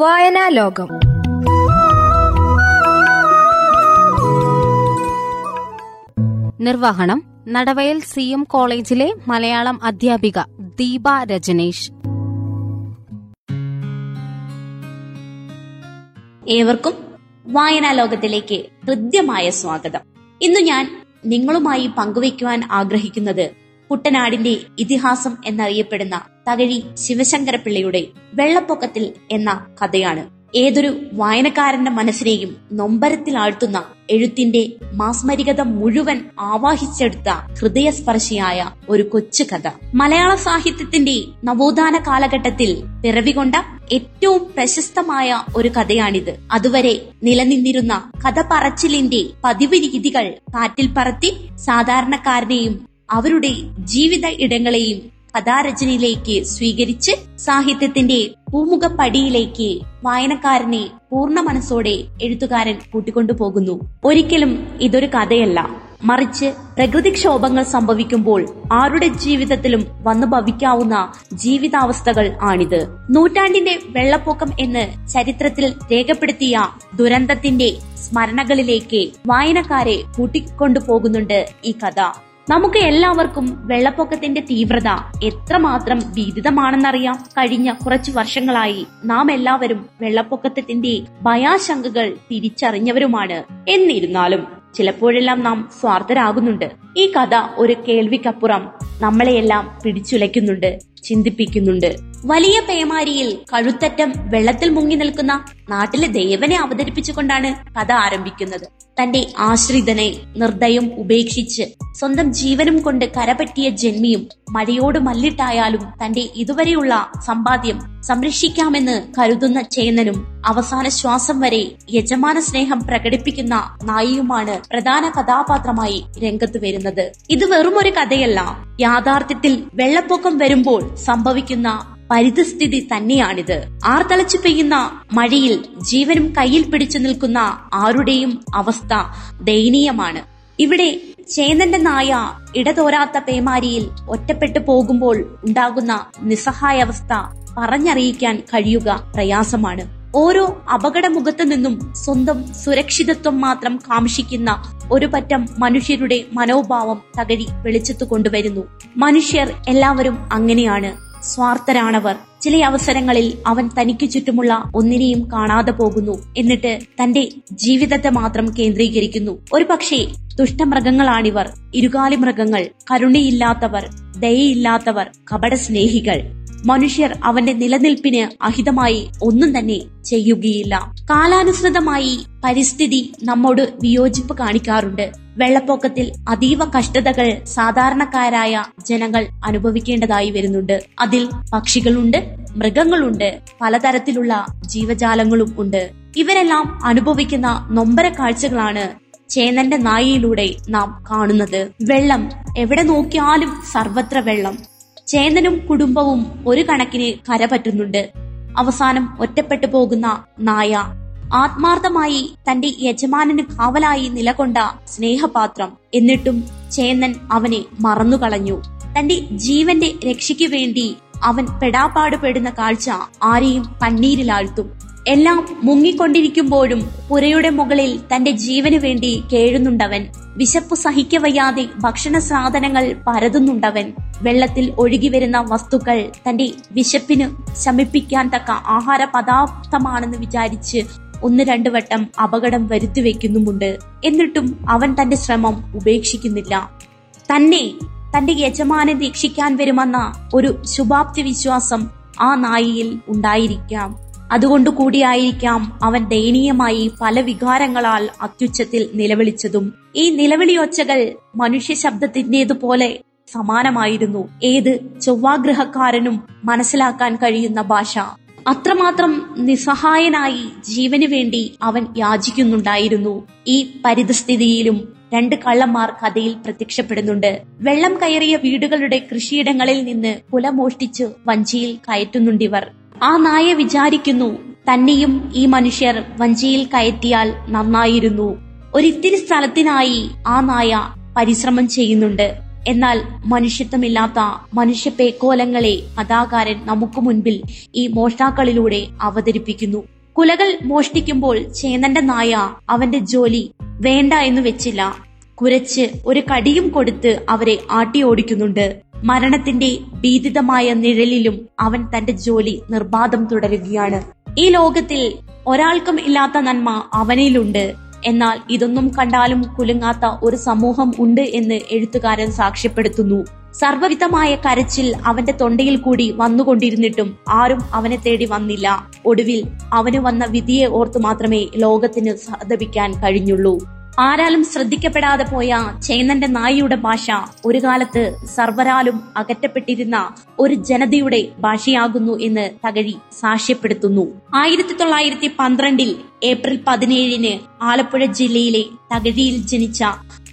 വായനാ ലോകം നിർവഹണം നടവയൽ സി എം കോളേജിലെ മലയാളം അധ്യാപിക ദീപ രജനേഷ്. ഏവർക്കും വായനാ ലോകത്തിലേക്ക് ഹൃദ്യമായ സ്വാഗതം. ഇന്ന് ഞാൻ നിങ്ങളുമായി പങ്കുവയ്ക്കുവാൻ ആഗ്രഹിക്കുന്നത് കുട്ടനാടിന്റെ ഇതിഹാസം എന്നറിയപ്പെടുന്ന തകഴി ശിവശങ്കരപിള്ളയുടെ വെള്ളപ്പൊക്കത്തിൽ എന്ന കഥയാണ്. ഏതൊരു വായനക്കാരന്റെ മനസ്സിനെയും നൊമ്പരത്തിലാഴ്ത്തുന്ന എഴുത്തിന്റെ മാസ്മരികത മുഴുവൻ ആവാഹിച്ചെടുത്ത ഹൃദയസ്പർശിയായ ഒരു കൊച്ചു കഥ. മലയാള സാഹിത്യത്തിന്റെ നവോത്ഥാന കാലഘട്ടത്തിൽ പിറവികൊണ്ട ഏറ്റവും പ്രശസ്തമായ ഒരു കഥയാണിത്. അതുവരെ നിലനിന്നിരുന്ന കഥ പറച്ചിലിന്റെ പതിവ് രീതികൾ കാറ്റിൽ പറത്തി സാധാരണക്കാരനെയും അവരുടെ ജീവിത ഇടങ്ങളെയും കഥാരചനയിലേക്ക് സ്വീകരിച്ച് സാഹിത്യത്തിന്റെ പൂമുഖപ്പടിയിലേക്ക് വായനക്കാരനെ പൂർണ മനസ്സോടെ എഴുത്തുകാരൻ കൂട്ടിക്കൊണ്ടുപോകുന്നു. ഒരിക്കലും ഇതൊരു കഥയല്ല. മറിച്ച് പ്രകൃതിക്ഷോഭങ്ങൾ സംഭവിക്കുമ്പോൾ ആരുടെ ജീവിതത്തിലും വന്നു ഭവിക്കാവുന്ന ജീവിതാവസ്ഥകൾ ആണിത്. നൂറ്റാണ്ടിന്റെ വെള്ളപ്പൊക്കം എന്ന് ചരിത്രത്തിൽ രേഖപ്പെടുത്തിയ ദുരന്തത്തിന്റെ സ്മരണകളിലേക്ക് വായനക്കാരെ കൂട്ടിക്കൊണ്ടുപോകുന്നുണ്ട് ഈ കഥ. നമുക്ക് എല്ലാവർക്കും വെള്ളപ്പൊക്കത്തിന്റെ തീവ്രത എത്രമാത്രം ഭീതിതമാണെന്നറിയാം. കഴിഞ്ഞ കുറച്ച് വർഷങ്ങളായി നാം എല്ലാവരും വെള്ളപ്പൊക്കത്തിന്റെ ഭയാശങ്കകൾ തിരിച്ചറിഞ്ഞവരുമാണ്. എന്നിരുന്നാലും ചിലപ്പോഴെല്ലാം നാം സ്വാർത്ഥരാകുന്നുണ്ട്. ഈ കഥ ഒരു കേൾവിക്കപ്പുറം. നമ്മളെയെല്ലാം പിടിച്ചുലയ്ക്കുന്നുണ്ട് ചിന്തിപ്പിക്കുന്നുണ്ട്. വലിയ പേമാരിയിൽ കഴുത്തറ്റം വെള്ളത്തിൽ മുങ്ങി നിൽക്കുന്ന നാട്ടിലെ ദേവനെ അവതരിപ്പിച്ചുകൊണ്ടാണ് കഥ ആരംഭിക്കുന്നത്. തന്റെ ആശ്രിതനെ നിർദ്ദയം ഉപേക്ഷിച്ച് സ്വന്തം ജീവനും കൊണ്ട് കരപറ്റിയ ജന്മിയും മഴയോട് മല്ലിട്ടായാലും തന്റെ ഇതുവരെയുള്ള സമ്പാദ്യം സംരക്ഷിക്കാമെന്ന് കരുതുന്ന ചേന്നനും അവസാന ശ്വാസം വരെ യജമാന സ്നേഹം പ്രകടിപ്പിക്കുന്ന നായിയുമാണ് പ്രധാന കഥാപാത്രമായി രംഗത്ത് വരുന്നത്. ഇത് വെറും ഒരു കഥയല്ല യാഥാർത്ഥ്യത്തിൽ വെള്ളപ്പൊക്കം വരുമ്പോൾ സംഭവിക്കുന്ന പരിതസ്ഥിതി തന്നെയാണിത്. ആർത്തളച്ചു പെയ്യുന്ന മഴയിൽ ജീവനും കയ്യിൽ പിടിച്ചു നിൽക്കുന്ന ആരുടെയും അവസ്ഥ ദയനീയമാണ്. ഇവിടെ ചേന്നന്റെ നായ ഇടതോരാത്ത പേമാരിയിൽ ഒറ്റപ്പെട്ടു പോകുമ്പോൾ ഉണ്ടാകുന്ന നിസ്സഹായാവസ്ഥ പറഞ്ഞറിയിക്കാൻ കഴിയുക പ്രയാസമാണ്. ഓരോ അപകടമുഖത്തു നിന്നും സ്വന്തം സുരക്ഷിതത്വം മാത്രം കാംക്ഷിക്കുന്ന ഒരു പറ്റം മനുഷ്യരുടെ മനോഭാവം തകഴി വെളിച്ചത്തു കൊണ്ടുവരുന്നു. മനുഷ്യർ എല്ലാവരും അങ്ങനെയാണ്. സ്വാർത്ഥരാണവർ. ചില അവസരങ്ങളിൽ അവൻ തനിക്ക് ചുറ്റുമുള്ള ഒന്നിനെയും കാണാതെ പോകുന്നു. എന്നിട്ട് തന്റെ ജീവിതത്തെ മാത്രം കേന്ദ്രീകരിക്കുന്നു. ഒരു പക്ഷേ ദുഷ്ടമൃഗങ്ങളാണിവർ. ഇരുകാലി മൃഗങ്ങൾ കരുണയില്ലാത്തവർ. ദയയില്ലാത്തവർ. കപട സ്നേഹികൾ മനുഷ്യർ അവന്റെ നിലനിൽപ്പിന് അഹിതമായി ഒന്നും തന്നെ ചെയ്യുകയില്ല. കാലാനുസൃതമായി പരിസ്ഥിതി നമ്മോട് വിയോജിപ്പ് കാണിക്കാറുണ്ട്. വെള്ളപ്പൊക്കത്തിൽ അതീവ കഷ്ടതകൾ സാധാരണക്കാരായ ജനങ്ങൾ അനുഭവിക്കേണ്ടതായി വരുന്നുണ്ട്. അതിൽ പക്ഷികളുണ്ട് മൃഗങ്ങളുണ്ട് പലതരത്തിലുള്ള ജീവജാലങ്ങളും ഉണ്ട്. ഇവരെല്ലാം അനുഭവിക്കുന്ന നൊമ്പര കാഴ്ചകളാണ് ചേന്നന്റെ നായിയിലൂടെ നാം കാണുന്നത്. വെള്ളം എവിടെ നോക്കിയാലും സർവത്ര വെള്ളം. ചേന്നനും കുടുംബവും ഒരു കണക്കിന് കരപറ്റുന്നുണ്ട്. അവസാനം ഒറ്റപ്പെട്ടു പോകുന്ന നായ ആത്മാർത്ഥമായി തന്റെ യജമാനന് കാവലായി നിലകൊണ്ട സ്നേഹപാത്രം. എന്നിട്ടും ചേന്നൻ അവനെ മറന്നുകളഞ്ഞു. തന്റെ ജീവന്റെ രക്ഷയ്ക്കു വേണ്ടി അവൻ പെടാപ്പാട് പെടുന്ന കാഴ്ച ആരെയും കണ്ണീരിലാഴ്ത്തും. എല്ലാം മുങ്ങിക്കൊണ്ടിരിക്കുമ്പോഴും പുരയുടെ മുകളിൽ തന്റെ ജീവന് വേണ്ടി കേഴുന്നുണ്ടവൻ. വിശപ്പ് സഹിക്കവയ്യാതെ ഭക്ഷണ സാധനങ്ങൾ പരതുന്നുണ്ടവൻ. വെള്ളത്തിൽ ഒഴുകി വരുന്ന വസ്തുക്കൾ തന്റെ വിശപ്പിന് ശമിപ്പിക്കാൻ തക്ക ആഹാര പദാർത്ഥമാണെന്ന് വിചാരിച്ച് ഒന്ന് രണ്ട് വട്ടം അപകടം വരുത്തിവെക്കുന്നുമുണ്ട്. എന്നിട്ടും അവൻ തന്റെ ശ്രമം ഉപേക്ഷിക്കുന്നില്ല. തന്നെ തന്റെ യജമാനെ രക്ഷിക്കാൻ വരുമെന്ന ഒരു ശുഭാപ്തി വിശ്വാസം ആ നായിയിൽ ഉണ്ടായിരിക്കാം. അതുകൊണ്ടു കൂടിയായിരിക്കാം അവൻ ദയനീയമായി പല വികാരങ്ങളാൽ അത്യുച്ചത്തിൽ നിലവിളിച്ചതും. ഈ നിലവിളിയൊച്ചകൾ മനുഷ്യ ശബ്ദത്തിന്റേതുപോലെ സമാനമായിരുന്നു. ഏത് ചൊവ്വാഗ്രഹക്കാരനും മനസ്സിലാക്കാൻ കഴിയുന്ന ഭാഷ. അത്രമാത്രം നിസ്സഹായനായി ജീവന് വേണ്ടി അവൻ യാചിക്കുന്നുണ്ടായിരുന്നു. ഈ പരിതസ്ഥിതിയിലും രണ്ട് കള്ളന്മാർ കഥയിൽ പ്രത്യക്ഷപ്പെടുന്നുണ്ട്. വെള്ളം കയറിയ വീടുകളുടെ കൃഷിയിടങ്ങളിൽ നിന്ന് കുല മോഷ്ടിച്ച് വഞ്ചിയിൽ കയറ്റുന്നുണ്ടിവർ. ആ നായ വിചാരിക്കുന്നു തന്നെയും ഈ മനുഷ്യർ വഞ്ചിയിൽ കയറ്റിയാൽ നന്നായിരുന്നു. ഒരിത്തിരി സ്ഥലത്തിനായി ആ നായ പരിശ്രമം ചെയ്യുന്നുണ്ട്. എന്നാൽ മനുഷ്യത്വമില്ലാത്ത മനുഷ്യ പേക്കോലങ്ങളെ കഥാകാരൻ നമുക്ക് മുൻപിൽ ഈ മോഷ്ടാക്കളിലൂടെ അവതരിപ്പിക്കുന്നു. കുലകൾ മോഷ്ടിക്കുമ്പോൾ ചേന്നന്റെ നായ അവന്റെ ജോലി വേണ്ട എന്ന് വെച്ചില്ല. കുരച്ച് ഒരു കടിയും കൊടുത്ത് അവരെ ആട്ടി ഓടിക്കുന്നുണ്ട്. മരണത്തിന്റെ ഭീതിതമായ നിഴലിലും അവൻ തന്റെ ജോലി നിർബാധം തുടരുകയാണ്. ഈ ലോകത്തിൽ ഒരാൾക്കും ഇല്ലാത്ത നന്മ അവനിലുണ്ട്. എന്നാൽ ഇതൊന്നും കണ്ടാലും കുലുങ്ങാത്ത ഒരു സമൂഹം ഉണ്ട് എന്ന് എഴുത്തുകാരൻ സാക്ഷ്യപ്പെടുത്തുന്നു. സർവവിധമായ കരച്ചിൽ അവന്റെ തൊണ്ടയിൽ കൂടി വന്നുകൊണ്ടിരുന്നിട്ടും ആരും അവനെ തേടി വന്നില്ല. ഒടുവിൽ അവന് വന്ന വിധിയെ ഓർത്തു മാത്രമേ ലോകത്തിന് സഹതപിക്കാൻ കഴിഞ്ഞുള്ളൂ. ആരാലും ശ്രദ്ധിക്കപ്പെടാതെ പോയ ചേന്നന്റെ നായിയുടെ ഭാഷ ഒരു കാലത്ത് സർവരാലും അകറ്റപ്പെട്ടിരുന്ന ഒരു ജനതയുടെ ഭാഷയാകുന്നു എന്ന് തകഴി സാക്ഷ്യപ്പെടുത്തുന്നു. ആയിരത്തി തൊള്ളായിരത്തി പന്ത്രണ്ടിൽ ഏപ്രിൽ പതിനേഴിന് ആലപ്പുഴ ജില്ലയിലെ തകഴിയിൽ ജനിച്ച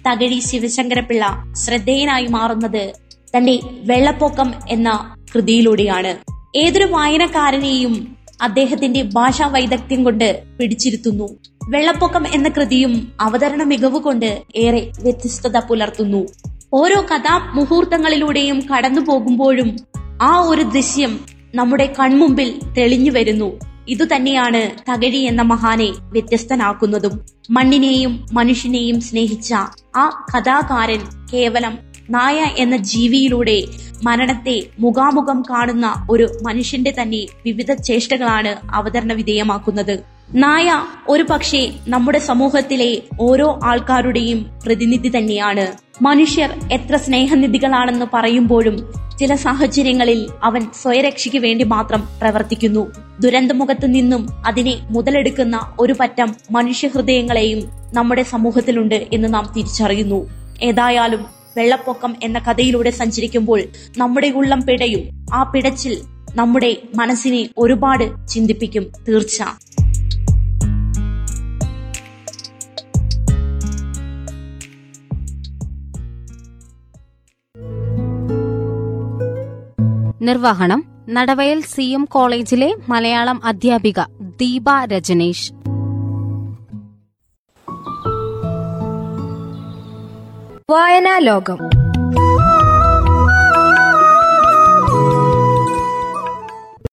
തകഴി ശിവശങ്കരപിള്ള ശ്രദ്ധേയനായി മാറുന്നത് തന്റെ വെള്ളപ്പൊക്കം എന്ന കൃതിയിലൂടെയാണ്. ഏതൊരു വായനക്കാരനെയും അദ്ദേഹത്തിന്റെ ഭാഷാ വൈദഗ്ധ്യം കൊണ്ട് പിടിച്ചിരുത്തുന്നു. വെള്ളപ്പൊക്കം എന്ന കൃതിയും അവതരണ മികവ് കൊണ്ട് ഏറെ വ്യത്യസ്തത പുലർത്തുന്നു. ഓരോ കഥാ മുഹൂർത്തങ്ങളിലൂടെയും കടന്നു പോകുമ്പോഴും ആ ഒരു ദൃശ്യം നമ്മുടെ കൺമുമ്പിൽ തെളിഞ്ഞു വരുന്നു. ഇതുതന്നെയാണ് തകഴി എന്ന മഹാനെ വ്യത്യസ്തനാക്കുന്നതും. മണ്ണിനെയും മനുഷ്യനെയും സ്നേഹിച്ച ആ കഥാകാരൻ കേവലം നായ എന്ന ജീവിയിലൂടെ മരണത്തെ മുഖാമുഖം കാണുന്ന ഒരു മനുഷ്യന്റെ തന്നെ വിവിധ ചേഷ്ടകളാണ് അവതരണ വിധേയമാക്കുന്നത്. നായ ഒരു പക്ഷേ നമ്മുടെ സമൂഹത്തിലെ ഓരോ ആൾക്കാരുടെയും പ്രതിനിധി തന്നെയാണ്. മനുഷ്യർ എത്ര സ്നേഹനിധികളാണെന്ന് പറയുമ്പോഴും ചില സാഹചര്യങ്ങളിൽ അവൻ സ്വയരക്ഷയ്ക്ക് വേണ്ടി മാത്രം പ്രവർത്തിക്കുന്നു. ദുരന്തമുഖത്ത് നിന്നും അതിനെ മുതലെടുക്കുന്ന ഒരു പറ്റം മനുഷ്യഹൃദയങ്ങളെയും നമ്മുടെ സമൂഹത്തിലുണ്ട് എന്ന് നാം തിരിച്ചറിയുന്നു. ഏതായാലും വെള്ളപ്പൊക്കം എന്ന കഥയിലൂടെ സഞ്ചരിക്കുമ്പോൾ നമ്മുടെ ഉള്ളം പിടയും. ആ പിടച്ചിൽ നമ്മുടെ മനസ്സിനെ ഒരുപാട് ചിന്തിപ്പിക്കും. തീർച്ച. നിർവഹണം നടവയൽ സി എം കോളേജിലെ മലയാളം അധ്യാപിക ദീപ രജനേഷ്. വായനാ ലോകം.